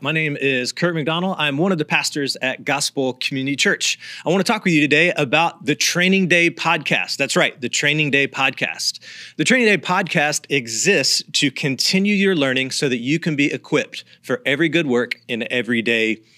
My name is Kurt McDonald. I'm one of the pastors at Gospel Community Church. I want to talk with you today about the Training Day podcast. That's right, the Training Day podcast. The Training Day podcast exists to continue your learning so that you can be equipped for every good work in everyday life.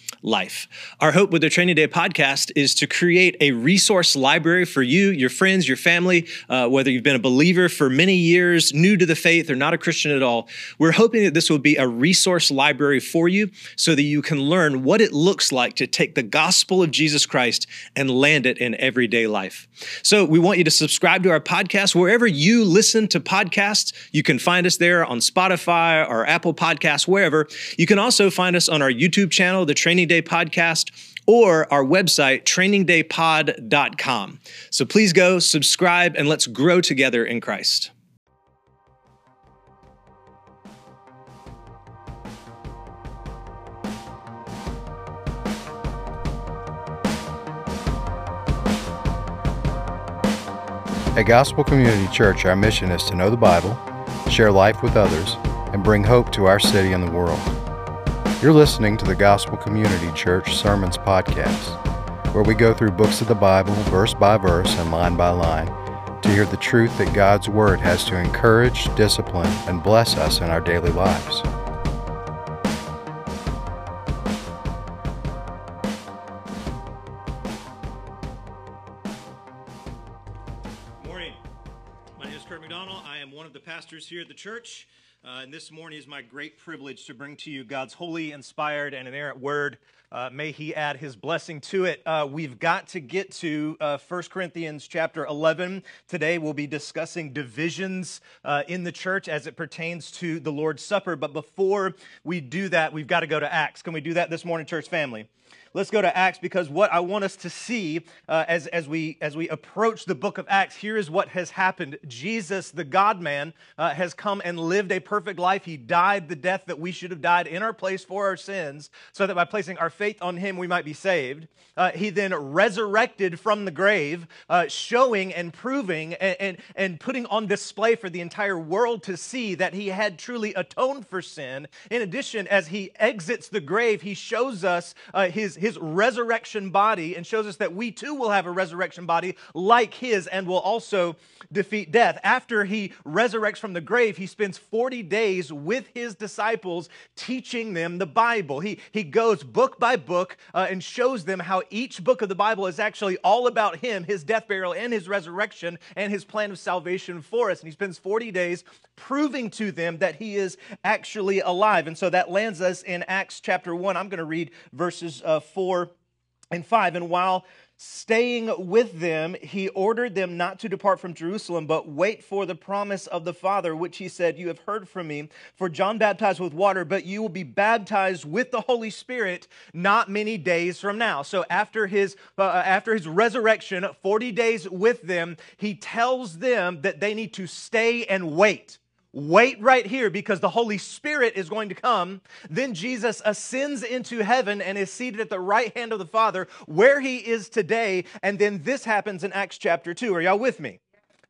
Our hope with the Training Day podcast is to create a resource library for you, your friends, your family, uh, whether you've been a believer for many years, new to the faith, or not a Christian at all. We're hoping that this will be a resource library for you so that you can learn what it looks like to take the gospel of Jesus Christ and land it in everyday life. So we want you to subscribe to our podcast wherever you listen to podcasts. You can find us there on Spotify or Apple Podcasts, wherever. You can also find us on our YouTube channel, the Training Day Podcast, or our website, trainingdaypod.com. So please go, subscribe, and let's grow together in Christ. At Gospel Community Church, our mission is to know the Bible, share life with others, and bring hope to our city and the world. You're listening to the Gospel Community Church Sermons Podcast, where we go through books of the Bible, verse by verse and line by line, to hear the truth that God's Word has to encourage, discipline, and bless us in our daily lives. Good Morning. My name is Kurt McDonald. I am one of the pastors here at the church. Uh, and this morning is my great privilege to bring to you God's holy, inspired, and inerrant word. Uh, may He add His blessing to it. Uh, we've got to get to uh, 1 Corinthians chapter 11. Today we'll be discussing divisions uh, in the church as it pertains to the Lord's Supper. But before we do that, we've got to go to Acts. Can we do that this morning, church family? Let's go to Acts because what I want us to see uh, as, as, we, as we approach the book of Acts, here is what has happened. Jesus, the God man, uh, has come and lived a perfect life. He died the death that we should have died in our place for our sins, so that by placing our faith on him, we might be saved. Uh, he then resurrected from the grave, uh, showing and proving and, and, and putting on display for the entire world to see that he had truly atoned for sin. In addition, as he exits the grave, he shows us uh, his his resurrection body and shows us that we too will have a resurrection body like his and will also defeat death. After he resurrects from the grave, he spends 40 days with his disciples teaching them the Bible. He, he goes book by book uh, and shows them how each book of the Bible is actually all about him, his death, burial, and his resurrection, and his plan of salvation for us. And he spends 40 days proving to them that he is actually alive. And so that lands us in Acts chapter 1. I'm going to read verses uh, 4 and 5. And while staying with them, he ordered them not to depart from Jerusalem, but wait for the promise of the Father, which he said, You have heard from me. For John baptized with water, but you will be baptized with the Holy Spirit not many days from now. So after his, uh, after his resurrection, 40 days with them, he tells them that they need to stay and wait. Wait right here because the Holy Spirit is going to come. Then Jesus ascends into heaven and is seated at the right hand of the Father where he is today. And then this happens in Acts chapter 2. Are y'all with me?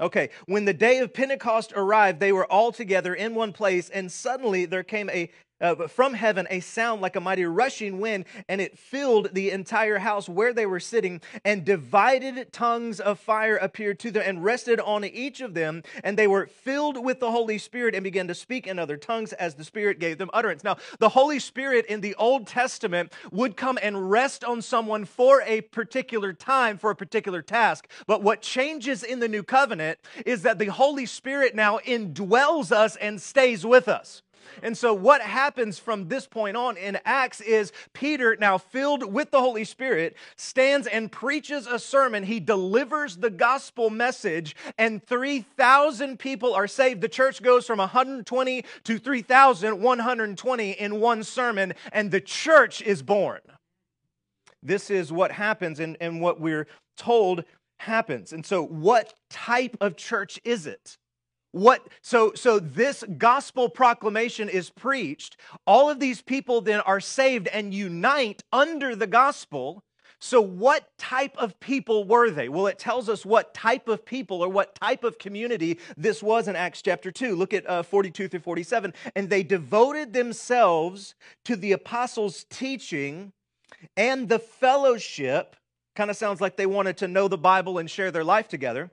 Okay, when the day of Pentecost arrived, they were all together in one place, and suddenly there came a uh, from heaven a sound like a mighty rushing wind, and it filled the entire house where they were sitting. And divided tongues of fire appeared to them and rested on each of them. And they were filled with the Holy Spirit and began to speak in other tongues as the Spirit gave them utterance. Now, the Holy Spirit in the Old Testament would come and rest on someone for a particular time, for a particular task. But what changes in the New Covenant is that the Holy Spirit now indwells us and stays with us. And so, what happens from this point on in Acts is Peter, now filled with the Holy Spirit, stands and preaches a sermon. He delivers the gospel message, and 3,000 people are saved. The church goes from 120 to 3,120 in one sermon, and the church is born. This is what happens, and, and what we're told happens. And so, what type of church is it? What so so this gospel proclamation is preached. All of these people then are saved and unite under the gospel So, what type of people were they? Well, it tells us what type of people or what type of community this was in Acts chapter 2. Look at uh, 42 through 47. And they devoted themselves to the apostles' teaching and the fellowship. Kind of sounds like they wanted to know the Bible and share their life together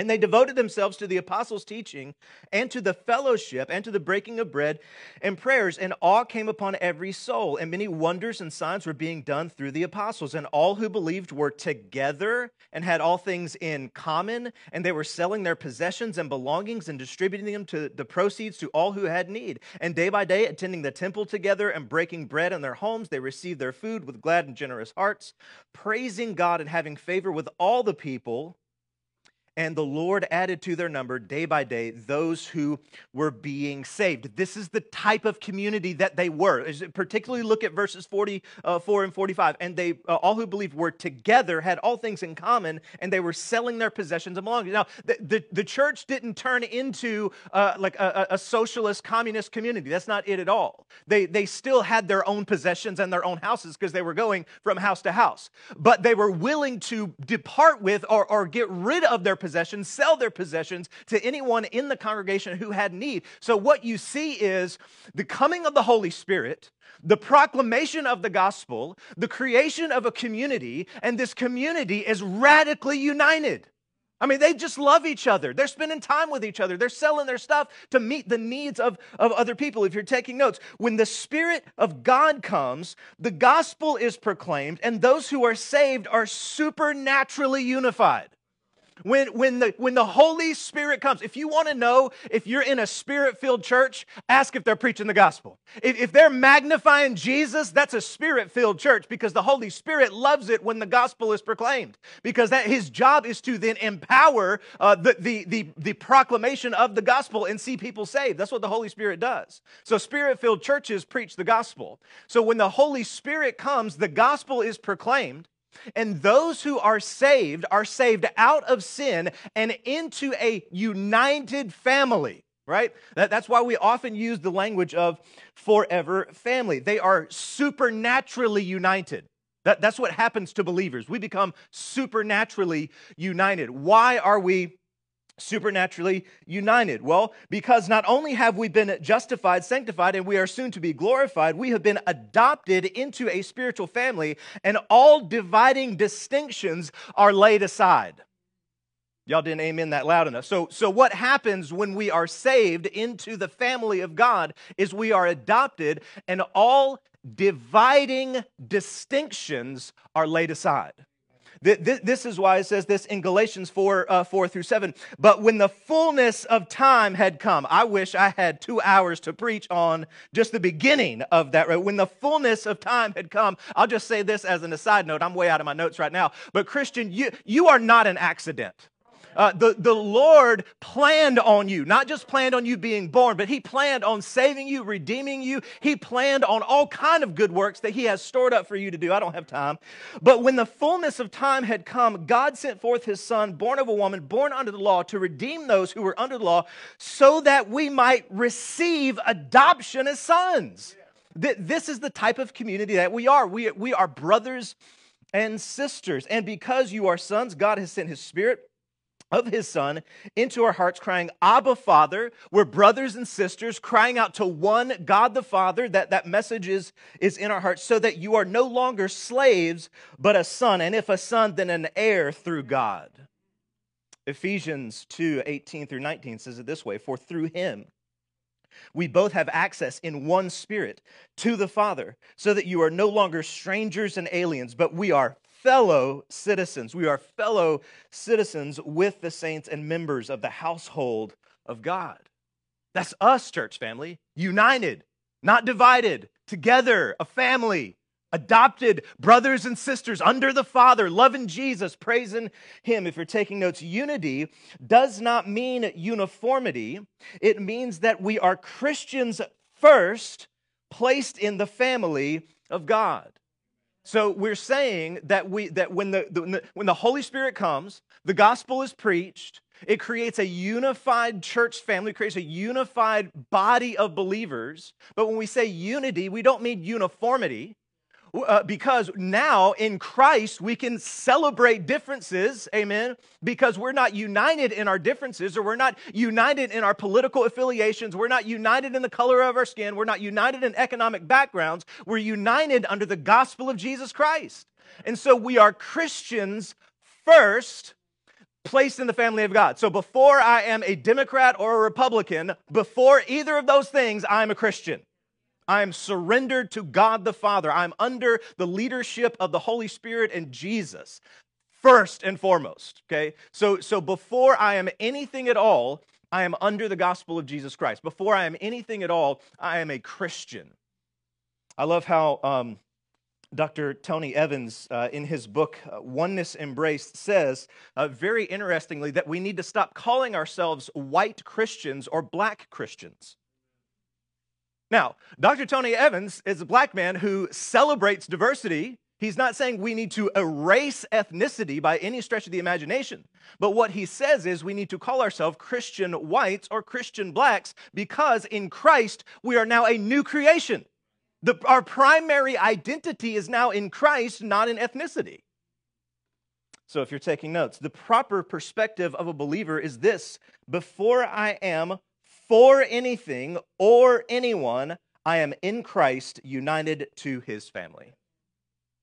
and they devoted themselves to the apostles' teaching and to the fellowship and to the breaking of bread and prayers. And awe came upon every soul. And many wonders and signs were being done through the apostles. And all who believed were together and had all things in common. And they were selling their possessions and belongings and distributing them to the proceeds to all who had need. And day by day, attending the temple together and breaking bread in their homes, they received their food with glad and generous hearts, praising God and having favor with all the people. And the Lord added to their number day by day those who were being saved. This is the type of community that they were. Particularly look at verses 44 and 45. And they, uh, all who believed, were together, had all things in common, and they were selling their possessions and belongings. Now, the, the, the church didn't turn into uh, like a, a, socialist communist community. That's not it at all. They, they still had their own possessions and their own houses because they were going from house to house. But they were willing to depart with or, or get rid of their possessions, sell their possessions to anyone in the congregation who had need. So, what you see is the coming of the Holy Spirit, the proclamation of the gospel, the creation of a community, and this community is radically united. I mean, they just love each other. They're spending time with each other. They're selling their stuff to meet the needs of, of other people. If you're taking notes, when the Spirit of God comes, the gospel is proclaimed, and those who are saved are supernaturally unified. When, when, the, when the Holy Spirit comes, if you want to know if you're in a spirit filled church, ask if they're preaching the gospel. If, if they're magnifying Jesus, that's a spirit filled church because the Holy Spirit loves it when the gospel is proclaimed. Because that his job is to then empower uh, the, the, the, the proclamation of the gospel and see people saved. That's what the Holy Spirit does. So, spirit filled churches preach the gospel. So, when the Holy Spirit comes, the gospel is proclaimed. And those who are saved are saved out of sin and into a united family, right? That, that's why we often use the language of forever family. They are supernaturally united. That, that's what happens to believers. We become supernaturally united. Why are we supernaturally united? Well, because not only have we been justified, sanctified, and we are soon to be glorified, we have been adopted into a spiritual family, and all dividing distinctions are laid aside. Y'all didn't amen that loud enough. So, so what happens when we are saved into the family of God is we are adopted, and all dividing distinctions are laid aside. This is why it says this in Galatians 4 uh, 4 through 7. But when the fullness of time had come, I wish I had two hours to preach on just the beginning of that. Right? When the fullness of time had come, I'll just say this as an aside note. I'm way out of my notes right now. But Christian, you, you are not an accident. Uh, the, the Lord planned on you, not just planned on you being born, but He planned on saving you, redeeming you. He planned on all kind of good works that He has stored up for you to do. I don't have time. But when the fullness of time had come, God sent forth His Son, born of a woman, born under the law, to redeem those who were under the law, so that we might receive adoption as sons. This is the type of community that we are. We, we are brothers and sisters. And because you are sons, God has sent His Spirit of his son into our hearts, crying, Abba, Father. We're brothers and sisters crying out to one God the Father. That, that message is, is in our hearts, so that you are no longer slaves, but a son. And if a son, then an heir through God. Ephesians 2 18 through 19 says it this way For through him, we both have access in one spirit to the Father, so that you are no longer strangers and aliens, but we are fellow citizens. We are fellow citizens with the saints and members of the household of God. That's us, church family, united, not divided, together, a family, adopted brothers and sisters under the Father, loving Jesus, praising Him. If you're taking notes, unity does not mean uniformity, it means that we are Christians first, placed in the family of God. So we're saying that we that when the, the, when the Holy Spirit comes, the gospel is preached, it creates a unified church family, creates a unified body of believers. But when we say unity, we don't mean uniformity. Uh, because now in Christ we can celebrate differences, amen, because we're not united in our differences or we're not united in our political affiliations, we're not united in the color of our skin, we're not united in economic backgrounds, we're united under the gospel of Jesus Christ. And so we are Christians first placed in the family of God. So before I am a Democrat or a Republican, before either of those things, I'm a Christian. I am surrendered to God the Father. I'm under the leadership of the Holy Spirit and Jesus first and foremost. Okay? So, so before I am anything at all, I am under the gospel of Jesus Christ. Before I am anything at all, I am a Christian. I love how um, Dr. Tony Evans, uh, in his book uh, Oneness Embraced, says uh, very interestingly that we need to stop calling ourselves white Christians or black Christians. Now, Dr. Tony Evans is a black man who celebrates diversity. He's not saying we need to erase ethnicity by any stretch of the imagination. But what he says is we need to call ourselves Christian whites or Christian blacks because in Christ we are now a new creation. The, our primary identity is now in Christ, not in ethnicity. So if you're taking notes, the proper perspective of a believer is this before I am for anything or anyone, I am in Christ united to his family.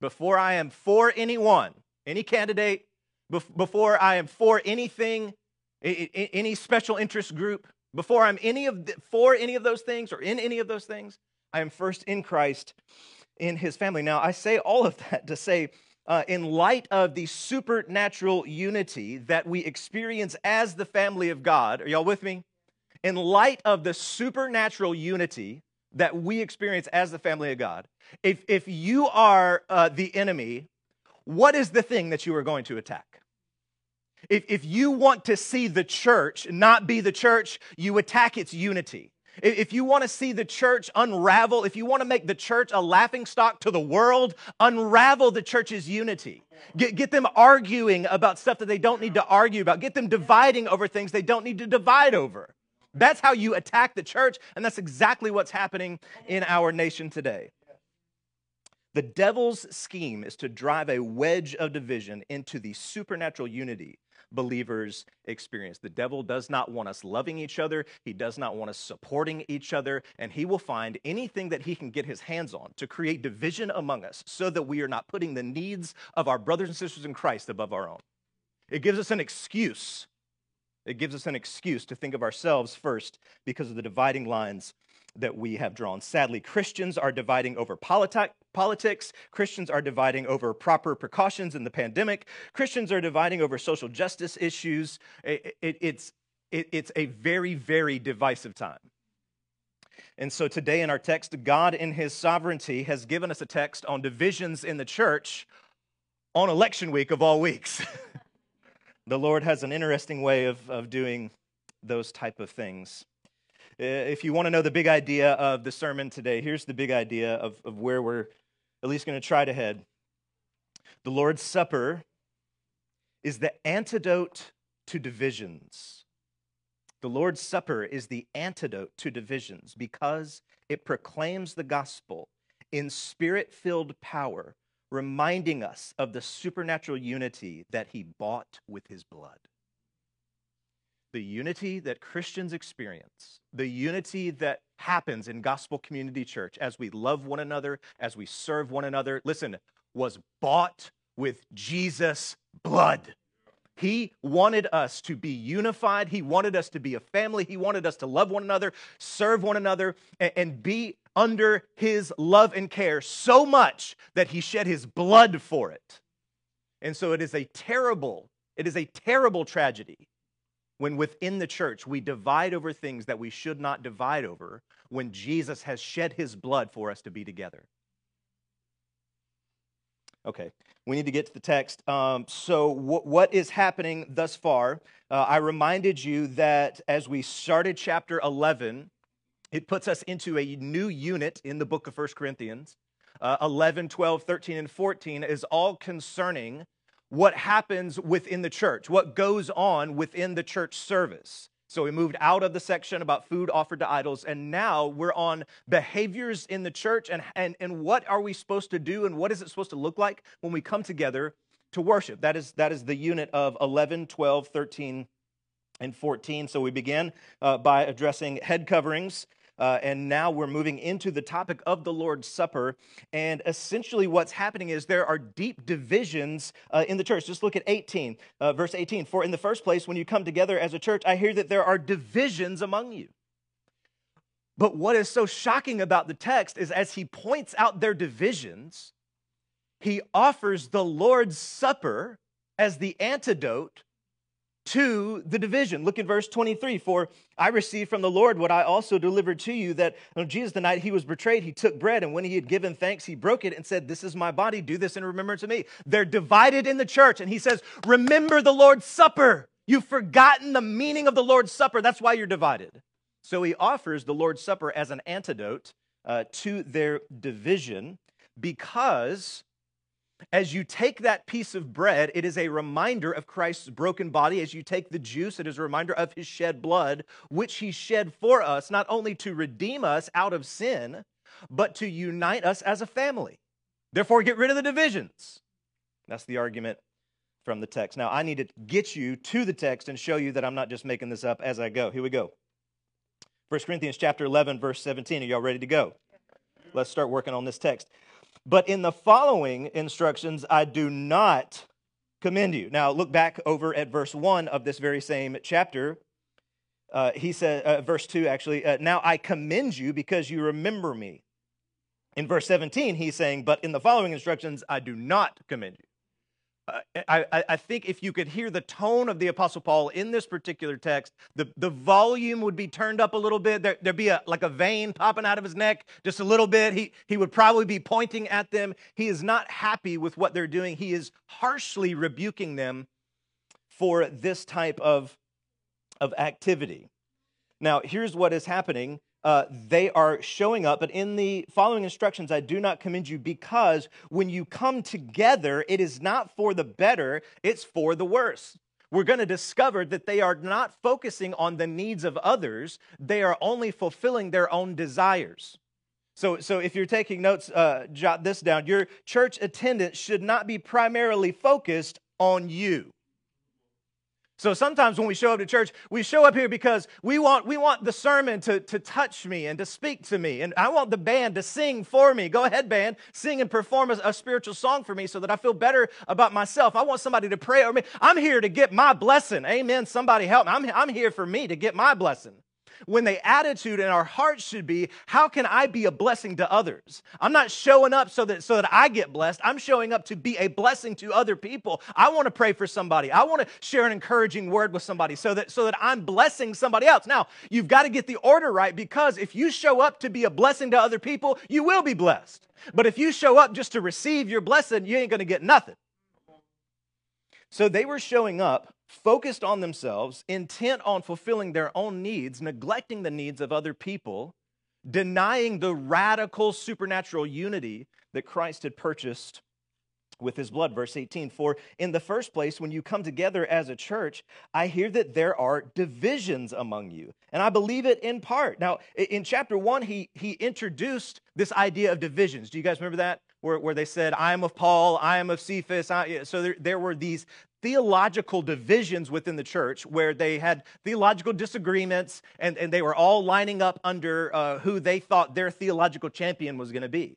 Before I am for anyone, any candidate, before I am for anything, any special interest group, before I'm any of for any of those things or in any of those things, I am first in Christ in his family. Now, I say all of that to say, uh, in light of the supernatural unity that we experience as the family of God, are y'all with me? In light of the supernatural unity that we experience as the family of God, if, if you are uh, the enemy, what is the thing that you are going to attack? If, if you want to see the church not be the church, you attack its unity. If you want to see the church unravel, if you want to make the church a laughing stock to the world, unravel the church's unity. Get, get them arguing about stuff that they don't need to argue about. Get them dividing over things they don't need to divide over. That's how you attack the church, and that's exactly what's happening in our nation today. The devil's scheme is to drive a wedge of division into the supernatural unity believers experience. The devil does not want us loving each other, he does not want us supporting each other, and he will find anything that he can get his hands on to create division among us so that we are not putting the needs of our brothers and sisters in Christ above our own. It gives us an excuse it gives us an excuse to think of ourselves first because of the dividing lines that we have drawn. Sadly, Christians are dividing over politi- politics. Christians are dividing over proper precautions in the pandemic. Christians are dividing over social justice issues. It, it, it's, it, it's a very, very divisive time. And so today in our text, God in his sovereignty has given us a text on divisions in the church on election week of all weeks. the Lord has an interesting way of, of doing those type of things. If you want to know the big idea of the sermon today, here's the big idea of, of where we're at least going to try to head. The Lord's Supper is the antidote to divisions. The Lord's Supper is the antidote to divisions because it proclaims the gospel in spirit filled power reminding us of the supernatural unity that he bought with his blood. The unity that Christians experience, the unity that happens in Gospel Community Church as we love one another, as we serve one another, listen, was bought with Jesus' blood. He wanted us to be unified. He wanted us to be a family. He wanted us to love one another, serve one another, and, be under his love and care so much that he shed his blood for it. And so it is a terrible, it is a terrible tragedy when within the church we divide over things that we should not divide over when Jesus has shed his blood for us to be together. Okay, we need to get to the text. Um, so, w- what is happening thus far? Uh, I reminded you that as we started chapter 11, it puts us into a new unit in the book of First Corinthians. Uh, 11, 12, 13, and 14 is all concerning what happens within the church, what goes on within the church service. So we moved out of the section about food offered to idols, and now we're on behaviors in the church and, and, and what are we supposed to do and what is it supposed to look like when we come together to worship. That is, that is the unit of 11, 12, 13, and 14. So we begin uh, by addressing head coverings uh, and now we're moving into the topic of the Lord's Supper. And essentially, what's happening is there are deep divisions uh, in the church. Just look at 18, uh, verse 18. For in the first place, when you come together as a church, I hear that there are divisions among you. But what is so shocking about the text is as he points out their divisions, he offers the Lord's Supper as the antidote to the division. Look at verse 23. For I received from the Lord what I also delivered to you that on Jesus, the night he was betrayed, he took bread, and when he had given thanks, he broke it and said, This is my body. Do this in remembrance of me. They're divided in the church. And he says, Remember the Lord's Supper. You've forgotten the meaning of the Lord's Supper. That's why you're divided. So he offers the Lord's Supper as an antidote uh, to their division because as you take that piece of bread, it is a reminder of Christ's broken body. As you take the juice, it is a reminder of his shed blood, which he shed for us, not only to redeem us out of sin, but to unite us as a family. Therefore, get rid of the divisions. That's the argument from the text. Now, I need to get you to the text and show you that I'm not just making this up as I go. Here we go. 1 Corinthians chapter 11 verse 17. Are y'all ready to go? Let's start working on this text. But in the following instructions, I do not commend you. Now, look back over at verse 1 of this very same chapter. Uh, he said, uh, verse 2 actually, uh, now I commend you because you remember me. In verse 17, he's saying, but in the following instructions, I do not commend you. Uh, eh, I, I, think if you could hear the tone of the Apostle Paul in this particular text, the, the volume would be turned up a little bit. There, would be a, like a vein popping out of his neck just a little bit. He, he would probably be pointing at them. He is not happy with what they're doing. He is harshly rebuking them for this type of, of activity. Now, here's what is happening uh, they are showing up. But in the following instructions, I do not commend you because when you come together, it is not for the better, it's for the worse. We're going to discover that they are not focusing on the needs of others, they are only fulfilling their own desires. So, so if you're taking notes, uh, jot this down. Your church attendance should not be primarily focused on you. So sometimes when we show up to church, we show up here because we want, we want the sermon to, to touch me and to speak to me. And I want the band to sing for me. Go ahead, band. Sing and perform a, a spiritual song for me so that I feel better about myself. I want somebody to pray over me. I'm here to get my blessing. Amen. Somebody help me. I'm, I'm here for me to get my blessing when the attitude in our hearts should be, how can I be a blessing to others? I'm not showing up so that so that I get blessed. I'm showing up to be a blessing to other people. I want to pray for somebody. I want to share an encouraging word with somebody so that so that I'm blessing somebody else. Now, you've got to get the order right because if you show up to be a blessing to other people, you will be blessed. But if you show up just to receive your blessing, you ain't going to get nothing. So they were showing up focused on themselves, intent on fulfilling their own needs, neglecting the needs of other people, denying the radical supernatural unity that Christ had purchased with his blood. Verse 18 For in the first place, when you come together as a church, I hear that there are divisions among you. And I believe it in part. Now, in chapter one, he, he introduced this idea of divisions. Do you guys remember that? Where, where they said, I am of Paul, I am of Cephas. I, so there, there were these theological divisions within the church where they had theological disagreements and, and they were all lining up under uh, who they thought their theological champion was going to be.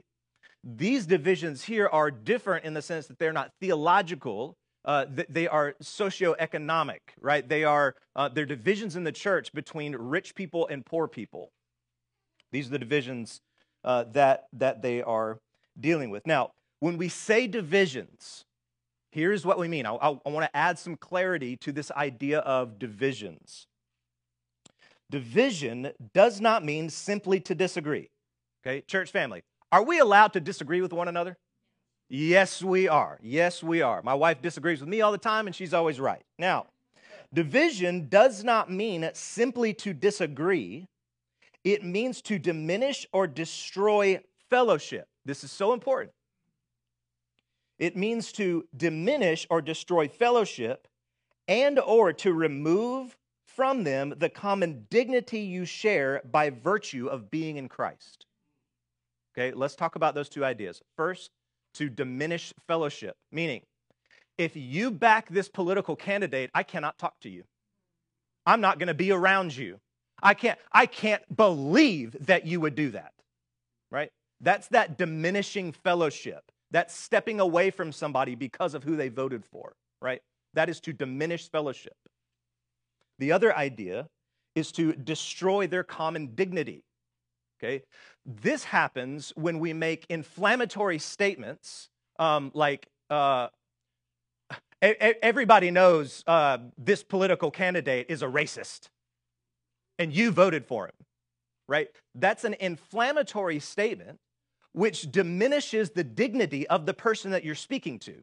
These divisions here are different in the sense that they're not theological. Uh, they are socioeconomic, right? They are uh, they're divisions in the church between rich people and poor people. These are the divisions uh, that that they are dealing with. Now, when we say divisions, Here's what we mean. I, I, I want to add some clarity to this idea of divisions. Division does not mean simply to disagree. Okay, church family, are we allowed to disagree with one another? Yes, we are. Yes, we are. My wife disagrees with me all the time, and she's always right. Now, division does not mean simply to disagree, it means to diminish or destroy fellowship. This is so important. It means to diminish or destroy fellowship and or to remove from them the common dignity you share by virtue of being in Christ. Okay, let's talk about those two ideas. First, to diminish fellowship, meaning if you back this political candidate, I cannot talk to you. I'm not going to be around you. I can't I can't believe that you would do that. Right? That's that diminishing fellowship. That's stepping away from somebody because of who they voted for, right? That is to diminish fellowship. The other idea is to destroy their common dignity. Okay? This happens when we make inflammatory statements um, like, uh, everybody knows uh, this political candidate is a racist, and you voted for him, right? That's an inflammatory statement which diminishes the dignity of the person that you're speaking to.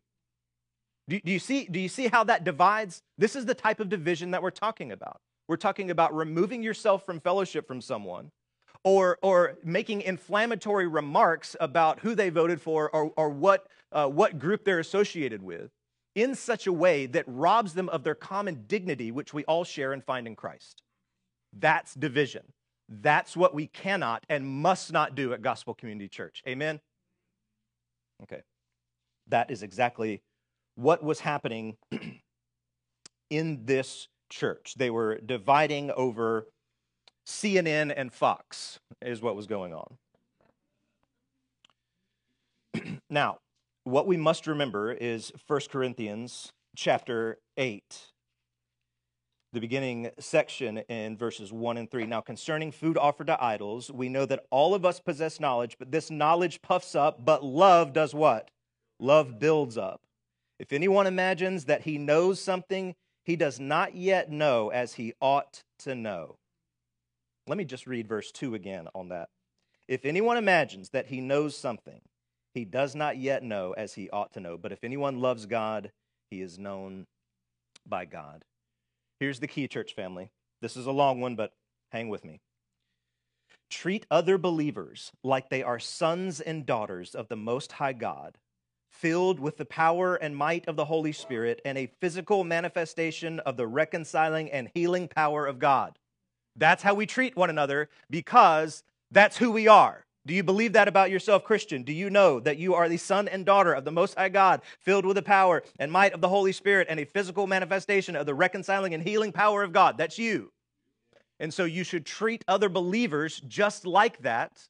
Do, do, you see, do you see how that divides? This is the type of division that we're talking about. We're talking about removing yourself from fellowship from someone or, or making inflammatory remarks about who they voted for or, or what, uh, what group they're associated with in such a way that robs them of their common dignity, which we all share and find in Christ. That's division. That's what we cannot and must not do at Gospel Community Church. Amen? Okay. That is exactly what was happening in this church. They were dividing over CNN and Fox, is what was going on. now, what we must remember is 1 Corinthians chapter 8 the beginning section in verses 1 and 3. Now, concerning food offered to idols, we know that all of us possess knowledge, but this knowledge puffs up, but love does what? Love builds up. If anyone imagines that he knows something, he does not yet know as he ought to know. Let me just read verse 2 again on that. If anyone imagines that he knows something, he does not yet know as he ought to know. But if anyone loves God, he is known by God. Here's the key, church family. This is a long one, but hang with me. Treat other believers like they are sons and daughters of the Most High God, filled with the power and might of the Holy Spirit and a physical manifestation of the reconciling and healing power of God. That's how we treat one another because that's who we are. Do you believe that about yourself, Christian? Do you know that you are the son and daughter of the Most High God, filled with the power and might of the Holy Spirit and a physical manifestation of the reconciling and healing power of God? That's you. And so you should treat other believers just like that,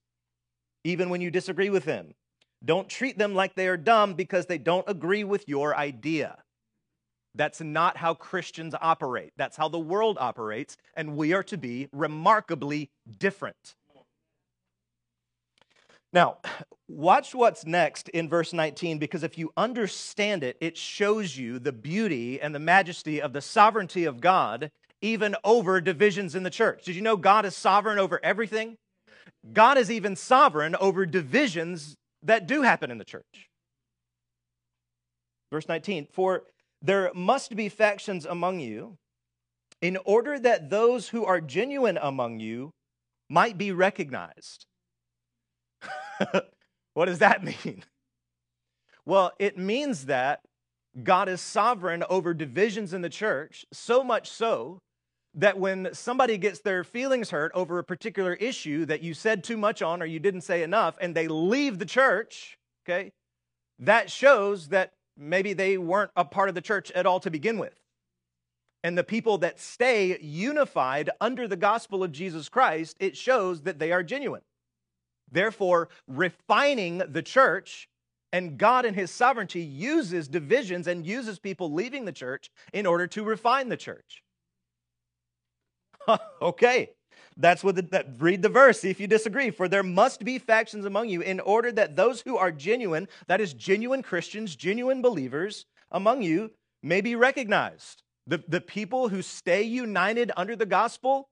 even when you disagree with them. Don't treat them like they are dumb because they don't agree with your idea. That's not how Christians operate. That's how the world operates, and we are to be remarkably different. Now, watch what's next in verse 19 because if you understand it, it shows you the beauty and the majesty of the sovereignty of God even over divisions in the church. Did you know God is sovereign over everything? God is even sovereign over divisions that do happen in the church. Verse 19 For there must be factions among you, in order that those who are genuine among you might be recognized. what does that mean? Well, it means that God is sovereign over divisions in the church, so much so that when somebody gets their feelings hurt over a particular issue that you said too much on or you didn't say enough and they leave the church, okay, that shows that maybe they weren't a part of the church at all to begin with. And the people that stay unified under the gospel of Jesus Christ, it shows that they are genuine therefore refining the church. And God, in His sovereignty, uses divisions and uses people leaving the church in order to refine the church. okay, that's what the, that, read the verse, see if you disagree. For there must be factions among you in order that those who are genuine, that is, genuine Christians, genuine believers among you, may be recognized. The, the people who stay united under the gospel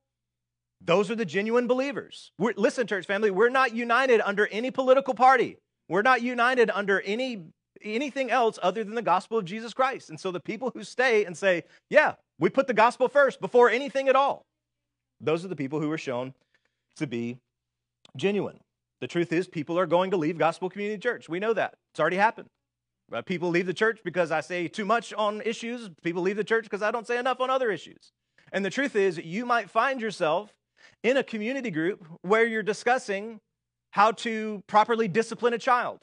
those are the genuine believers. We're, listen, church family, we're not united under any political party. We're not united under any anything else other than the gospel of Jesus Christ. And so the people who stay and say, "Yeah, we put the gospel first before anything at all." Those are the people who are shown to be genuine. The truth is people are going to leave Gospel Community Church. We know that. It's already happened. Uh, people leave the church because I say too much on issues. People leave the church because I don't say enough on other issues. And the truth is, you might find yourself in a community group where you're discussing how to properly discipline a child.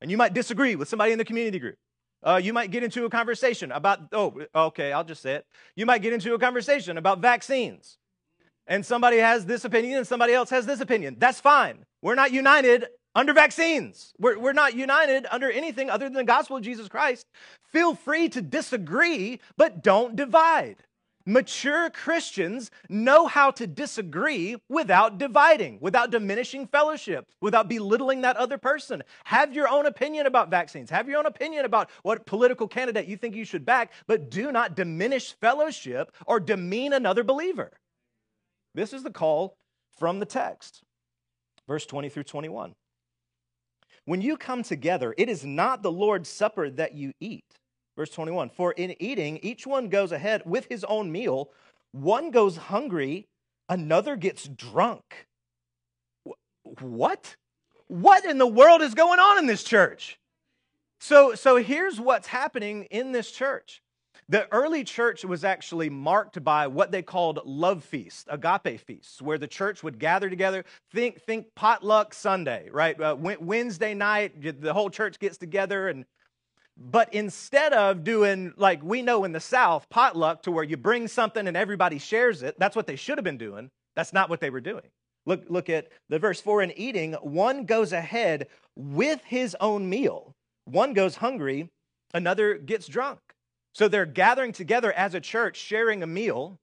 And you might disagree with somebody in the community group. Uh, you might get into a conversation about, oh, okay, I'll just say it. You might get into a conversation about vaccines. And somebody has this opinion and somebody else has this opinion. That's fine. We're not united under vaccines. We're, we're not united under anything other than the gospel of Jesus Christ. Feel free to disagree, but don't divide. Mature Christians know how to disagree without dividing, without diminishing fellowship, without belittling that other person. Have your own opinion about vaccines. Have your own opinion about what political candidate you think you should back, but do not diminish fellowship or demean another believer. This is the call from the text. Verse 20 through 21. When you come together, it is not the Lord's supper that you eat. Verse 21 For in eating, each one goes ahead with his own meal. One goes hungry, another gets drunk. What? What in the world is going on in this church? So, so here's what's happening in this church. The early church was actually marked by what they called love feasts, agape feasts, where the church would gather together. Think, think potluck Sunday, right? Uh, Wednesday night, the whole church gets together and but instead of doing like we know in the South, potluck to where you bring something and everybody shares it, that's what they should have been doing. That's not what they were doing. Look, look at the verse four in eating, one goes ahead with his own meal. One goes hungry, another gets drunk. So they're gathering together as a church, sharing a meal.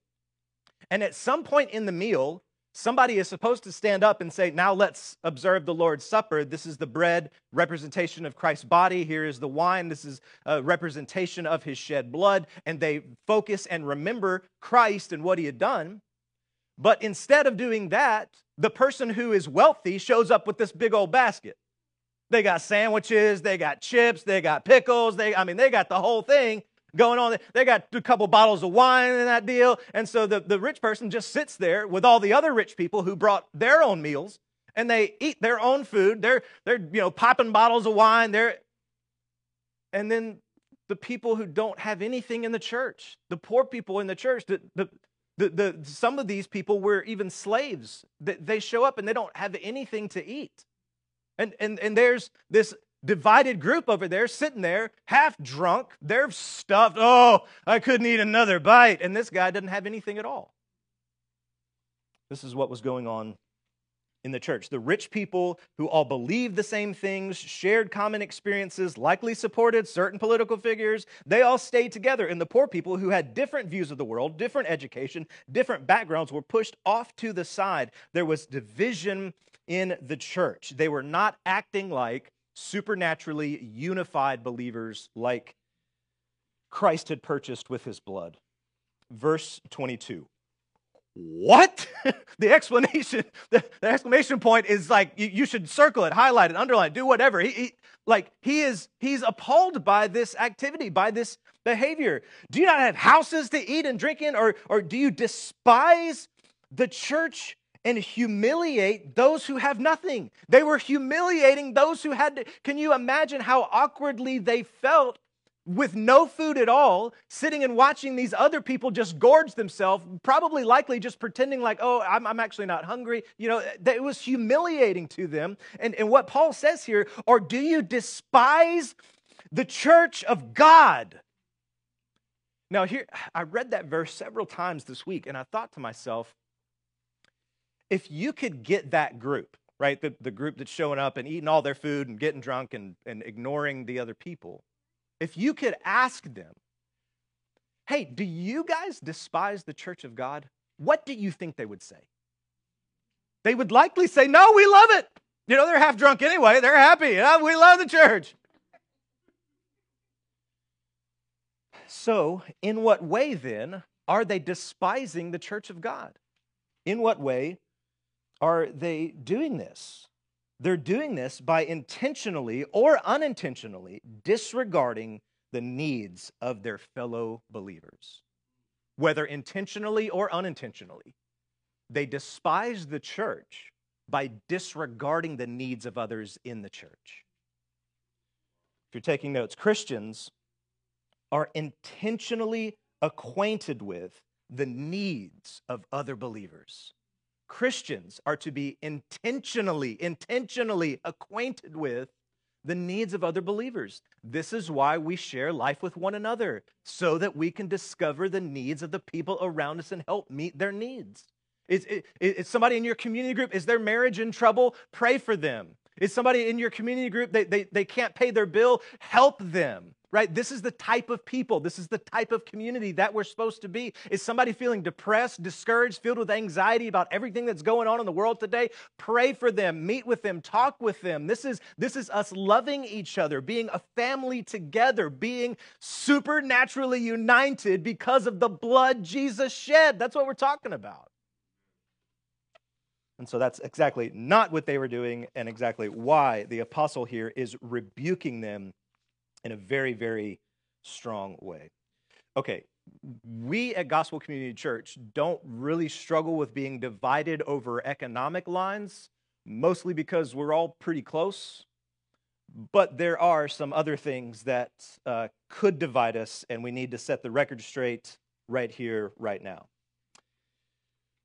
And at some point in the meal, somebody is supposed to stand up and say, Now let's observe the Lord's Supper. This is the bread, representation of Christ's body. Here is the wine. This is a representation of his shed blood. And they focus and remember Christ and what he had done. But instead of doing that, the person who is wealthy shows up with this big old basket. They got sandwiches, they got chips, they got pickles, they I mean they got the whole thing going on. They got a couple bottles of wine in that deal. And so the, the rich person just sits there with all the other rich people who brought their own meals and they eat their own food. They're, they're you know, popping bottles of wine. They're, and then the people who don't have anything in the church, the poor people in the church, the, the, the, the, some of these people were even slaves. They show up and they don't have anything to eat. And, and, and there's this divided group over there sitting there half drunk. They're stuffed. Oh i couldn't eat another bite. And this guy doesn't have anything at all. This is what was going on in the church. The rich people who all believed the same things shared common experiences likely supported certain political figures they all stayed together. And the poor people who had different views of the world different education different backgrounds were pushed off to the side. There was division in the church. They were not acting like supernaturally unified believers like Christ had purchased with his blood. Verse 22. What? the explanation, the, the, exclamation point is like you, you, should circle it, highlight it, underline it, do whatever. He, he, like he is he's appalled by this activity, by this behavior. Do you not have houses to eat and drink in, or, or do you despise the church and humiliate those who have nothing. They were humiliating those who had to. Can you imagine how awkwardly they felt with no food at all, sitting and watching these other people just gorge themselves, probably likely just pretending like, oh, I'm, I'm actually not hungry. You know, it was humiliating to them. And, and what Paul says here, or do you despise the church of God? Now, here, I read that verse several times this week, and I thought to myself, if you could get that group, right, the, the group that's showing up and eating all their food and getting drunk and, and ignoring the other people, if you could ask them, hey, do you guys despise the church of God? What do you think they would say? They would likely say, no, we love it. You know, they're half drunk anyway. They're happy. we love the church. So, in what way then are they despising the church of God? In what way are they doing this? They're doing this by intentionally or unintentionally disregarding the needs of their fellow believers. Whether intentionally or unintentionally, they despise the church by disregarding the needs of others in the church. If you're taking notes, Christians are intentionally acquainted with the needs of other believers. Christians are to be intentionally, intentionally acquainted with the needs of other believers. This is why we share life with one another, so that we can discover the needs of the people around us and help meet their needs. Is, is, is somebody in your community group, is their marriage in trouble? Pray for them. Is somebody in your community group, they, they, they can't pay their bill? Help them right? This is the type of people, this is the type of community that we're supposed to be. Is somebody feeling depressed, discouraged, filled with anxiety about everything that's going on in the world today? Pray for them, meet with them, talk with them. This is this is us loving each other, being a family together, being supernaturally united because of the blood Jesus shed. That's what we're talking about. And so that's exactly not what they were doing, and exactly why the apostle here is rebuking them in a very, very strong way. Okay, we at Gospel Community Church don't really struggle with being divided over economic lines, mostly because we're all pretty close. But there are some other things that uh, could divide us, and we need to set the record straight right here, right now.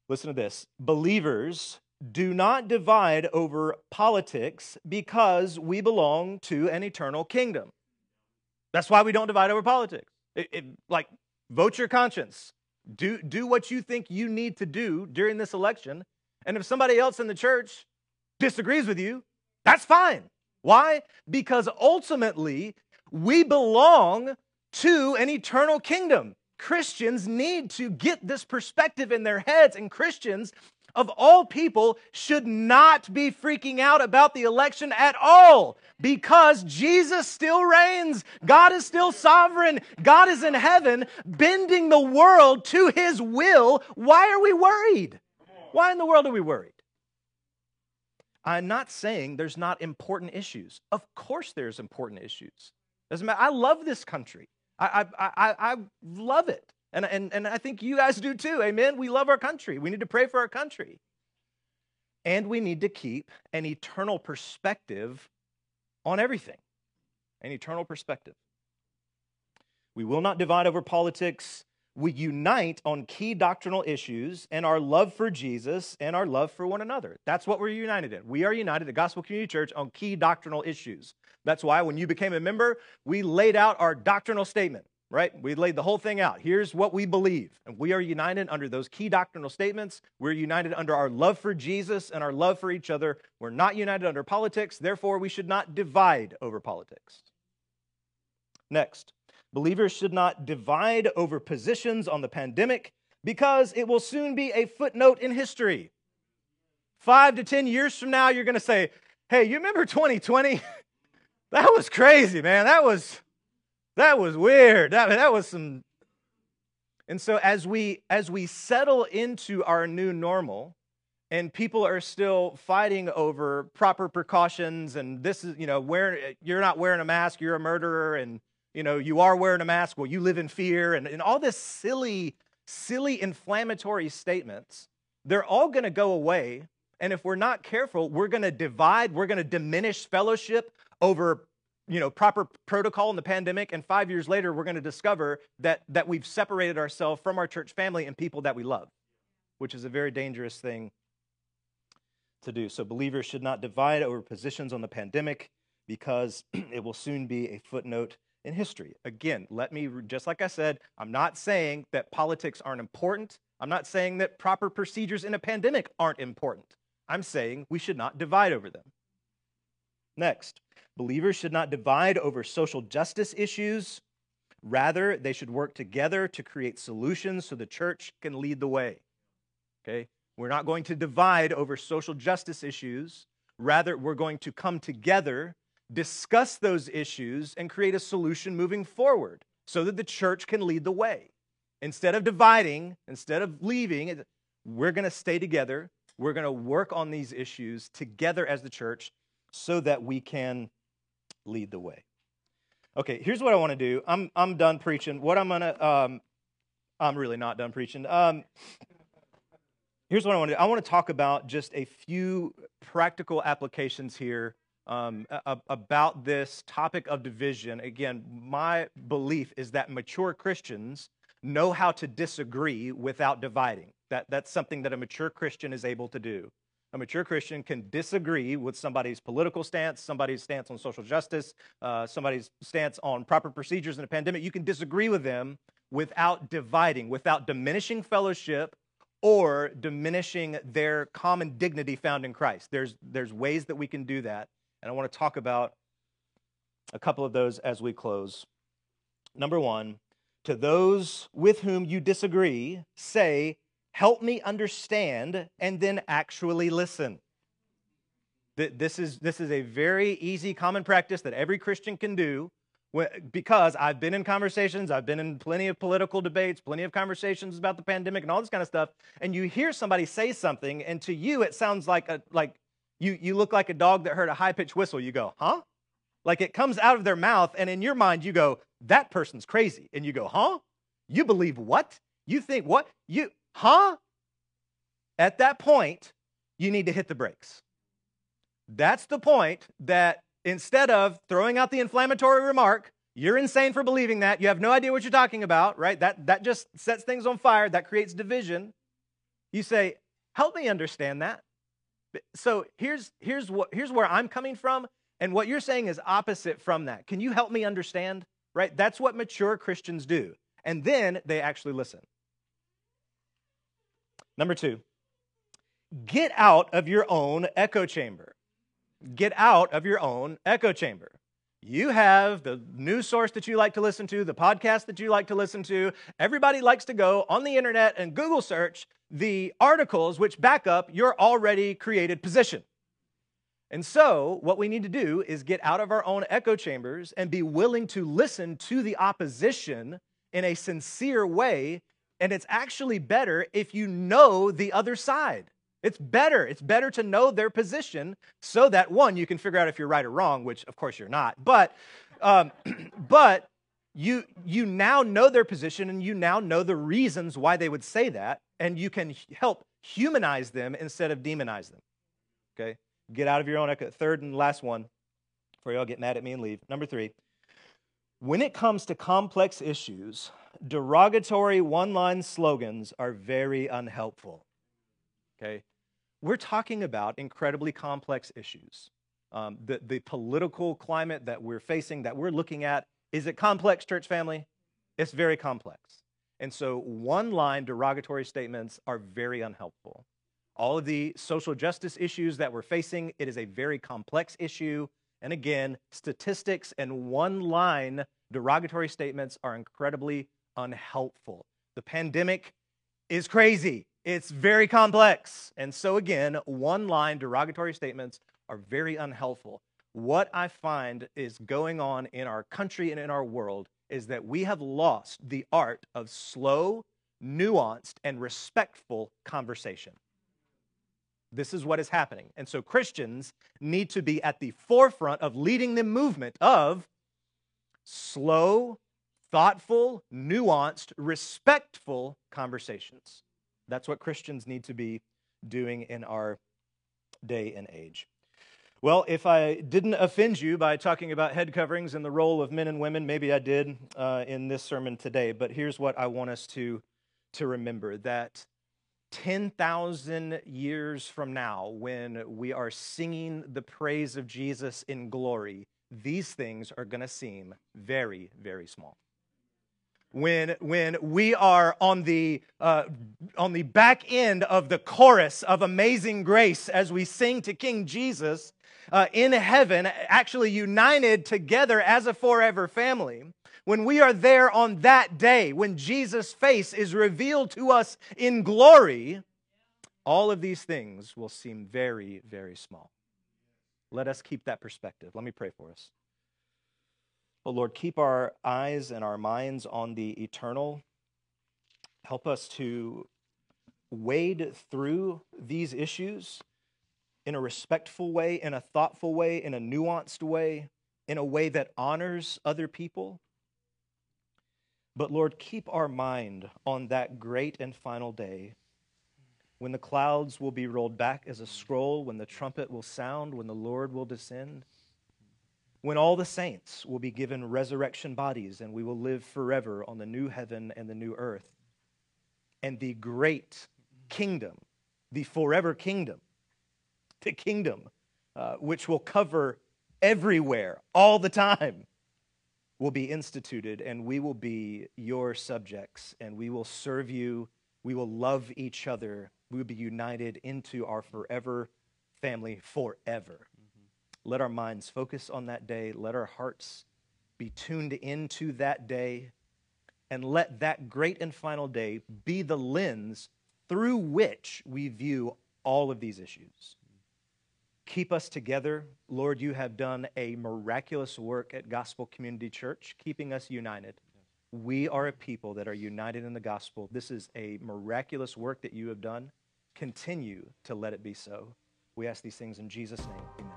Listen to this believers do not divide over politics because we belong to an eternal kingdom. That's why we don't divide over politics. It, it, like, vote your conscience. Do, do what you think you need to do during this election. And if somebody else in the church disagrees with you, that's fine. Why? Because ultimately, we belong to an eternal kingdom. Christians need to get this perspective in their heads, and Christians of all people should not be freaking out about the election at all because Jesus still reigns. God is still sovereign. God is in heaven, bending the world to his will. Why are we worried? Why in the world are we worried? I'm not saying there's not important issues. Of course, there's important issues. Doesn't matter. I love this country. I, I, I, I love it. And, and, and I think you guys do too. Amen. We love our country. We need to pray for our country. And we need to keep an eternal perspective on everything. An eternal perspective. We will not divide over politics. We unite on key doctrinal issues and our love for Jesus and our love for one another. That's what we're united in. We are united at Gospel Community Church on key doctrinal issues. That's why when you became a member, we laid out our doctrinal statement right? We laid the whole thing out. Here's what we believe. And we are united under those key doctrinal statements. We're united under our love for Jesus and our love for each other. We're not united under politics. Therefore, we should not divide over politics. Next, believers should not divide over positions on the pandemic because it will soon be a footnote in history. Five to 10 years from now, you're going to say, hey, you remember 2020? that was crazy, man. That was that was weird. That, that was some. And so as we as we settle into our new normal, and people are still fighting over proper precautions, and this is you know where you're not wearing a mask, you're a murderer, and you know you are wearing a mask, well you live in fear, and, and all this silly silly inflammatory statements. They're all going to go away and if we're not careful, we're going to divide, we're going to diminish fellowship over you know proper protocol in the pandemic and 5 years later we're going to discover that that we've separated ourselves from our church family and people that we love which is a very dangerous thing to do. So believers should not divide over positions on the pandemic because it will soon be a footnote in history. Again let me just like i said i'm not saying that politics aren't important. I'm not saying that proper procedures in a pandemic aren't important. I'm saying we should not divide over them next Believers should not divide over social justice issues. Rather, they should work together to create solutions so the church can lead the way. Okay? We're not going to divide over social justice issues. Rather, we're going to come together, discuss those issues, and create a solution moving forward so that the church can lead the way. Instead of dividing, instead of leaving, we're going to stay together. We're going to work on these issues together as the church so that we can lead the way. Okay, here's what I want to do. I'm I'm done preaching. What I'm gonna um, I'm really not done preaching. Um, here's what I want to do. I want to talk about just a few practical applications here um, about this topic of division. Again, my belief is that mature Christians know how to disagree without dividing. That, that's something that a mature Christian is able to do. A mature Christian can disagree with somebody's political stance, somebody's stance on social justice, uh, somebody's stance on proper procedures in a pandemic. You can disagree with them without dividing, without diminishing fellowship or diminishing their common dignity found in Christ. There's, there's ways that we can do that. And I want to talk about a couple of those as we close. Number one, to those with whom you disagree, say, Help me understand, and then actually listen. This is, this is a very easy common practice that every Christian can do because I've been in conversations, I've been in plenty of political debates, plenty of conversations about the pandemic and all this kind of stuff, and you hear somebody say something, and to you it sounds like a like you you look like a dog that heard a high pitched whistle. You go, huh? Like it comes out of their mouth, and in your mind you go, that person's crazy, and you go, huh? You believe what? You think what? You huh? At that point, you need to hit the brakes. That's the point that instead of throwing out the inflammatory remark, you're insane for believing that. You have no idea what you're talking about, right? That, that just sets things on fire. That creates division. You say, help me understand that. So here's, here's, what, here's where I'm coming from, and what you're saying is opposite from that. Can you help me understand? Right? That's what mature Christians do. And then they actually listen. Number two, get out of your own echo chamber get out of your own echo chamber. You have the news source that you like to listen to, the podcast that you like to listen to. Everybody likes to go on the internet and Google search the articles which back up your already created position. And so, what we need to do is get out of our own echo chambers and be willing to listen to the opposition in a sincere way. And it's actually better if you know the other side. It's better. It's better to know their position so that one, you can figure out if you're right or wrong, which of course you're not. But, um, but you you now know their position and you now know the reasons why they would say that, and you can help humanize them instead of demonize them. Okay, get out of your own echo. Third and last one, before y'all get mad at me and leave. Number three. When it comes to complex issues, derogatory one line slogans are very unhelpful. Okay? we're talking about incredibly complex issues. Um, the, the political climate that we're facing, that we're looking at, is it complex, church family? It's very complex. And so, one line derogatory statements are very unhelpful. All of the social justice issues that we're facing, it is a very complex issue. And again, statistics and one line derogatory statements are incredibly unhelpful. The pandemic is crazy. It's very complex. And so, again, one line derogatory statements are very unhelpful. What I find is going on in our country and in our world is that we have lost the art of slow, nuanced, and respectful conversation. This is what is happening. And so Christians need to be at the forefront of leading the movement of slow, thoughtful, nuanced, respectful conversations. That's what Christians need to be doing in our day and age. Well, if I didn't offend you by talking about head coverings and the role of men and women, maybe I did uh, in this sermon today. But here's what I want us to, to remember that 10,000 years from now, when we are singing the praise of Jesus in glory, these things are going to seem very, very small when, when we are on the, uh, on the back end of the chorus of Amazing Grace as we sing to King Jesus uh, in heaven, actually united together as a forever family. When we are there on that day, when Jesus' face is revealed to us in glory, all of these things will seem very, very small. Let us keep that perspective. Let me pray for us. Oh Lord, keep our eyes and our minds on the eternal. Help us to wade through these issues in a respectful way, in a thoughtful way, in a nuanced way, in a way that honors other people. But Lord, keep our mind on that great and final day when the clouds will be rolled back as a scroll, when the trumpet will sound, when the Lord will descend. when all the saints will be given resurrection bodies and we will live forever on the new heaven and the new earth. And the great kingdom, the forever kingdom, the kingdom uh, which will cover everywhere all the time, will be instituted, and we will be your subjects, and we will serve you. We will love each other. We will be united into our forever family forever. Mm-hmm. Let our minds focus on that day. Let our hearts be tuned into that day. And let that great and final day be the lens through which we view all of these issues. Keep us together. Lord, you have done a miraculous work at Gospel Community Church, keeping us united. We are a people that are united in the gospel. This is a miraculous work that you have done. Continue to let it be so. We ask these things in Jesus' name. Amen.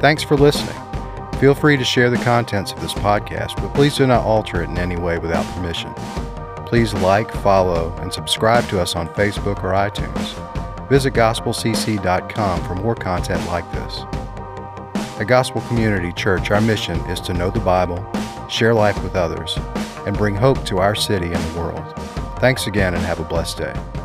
Thanks for listening. Feel free to share the contents of this podcast, but please do not alter it in any way without permission. Please like, follow, and subscribe to us on Facebook or iTunes. Visit gospelcc.com for more content like this. At Gospel Community Church, our mission is to know the Bible, share life with others, and bring hope to our city and the world. Thanks again and have a blessed day.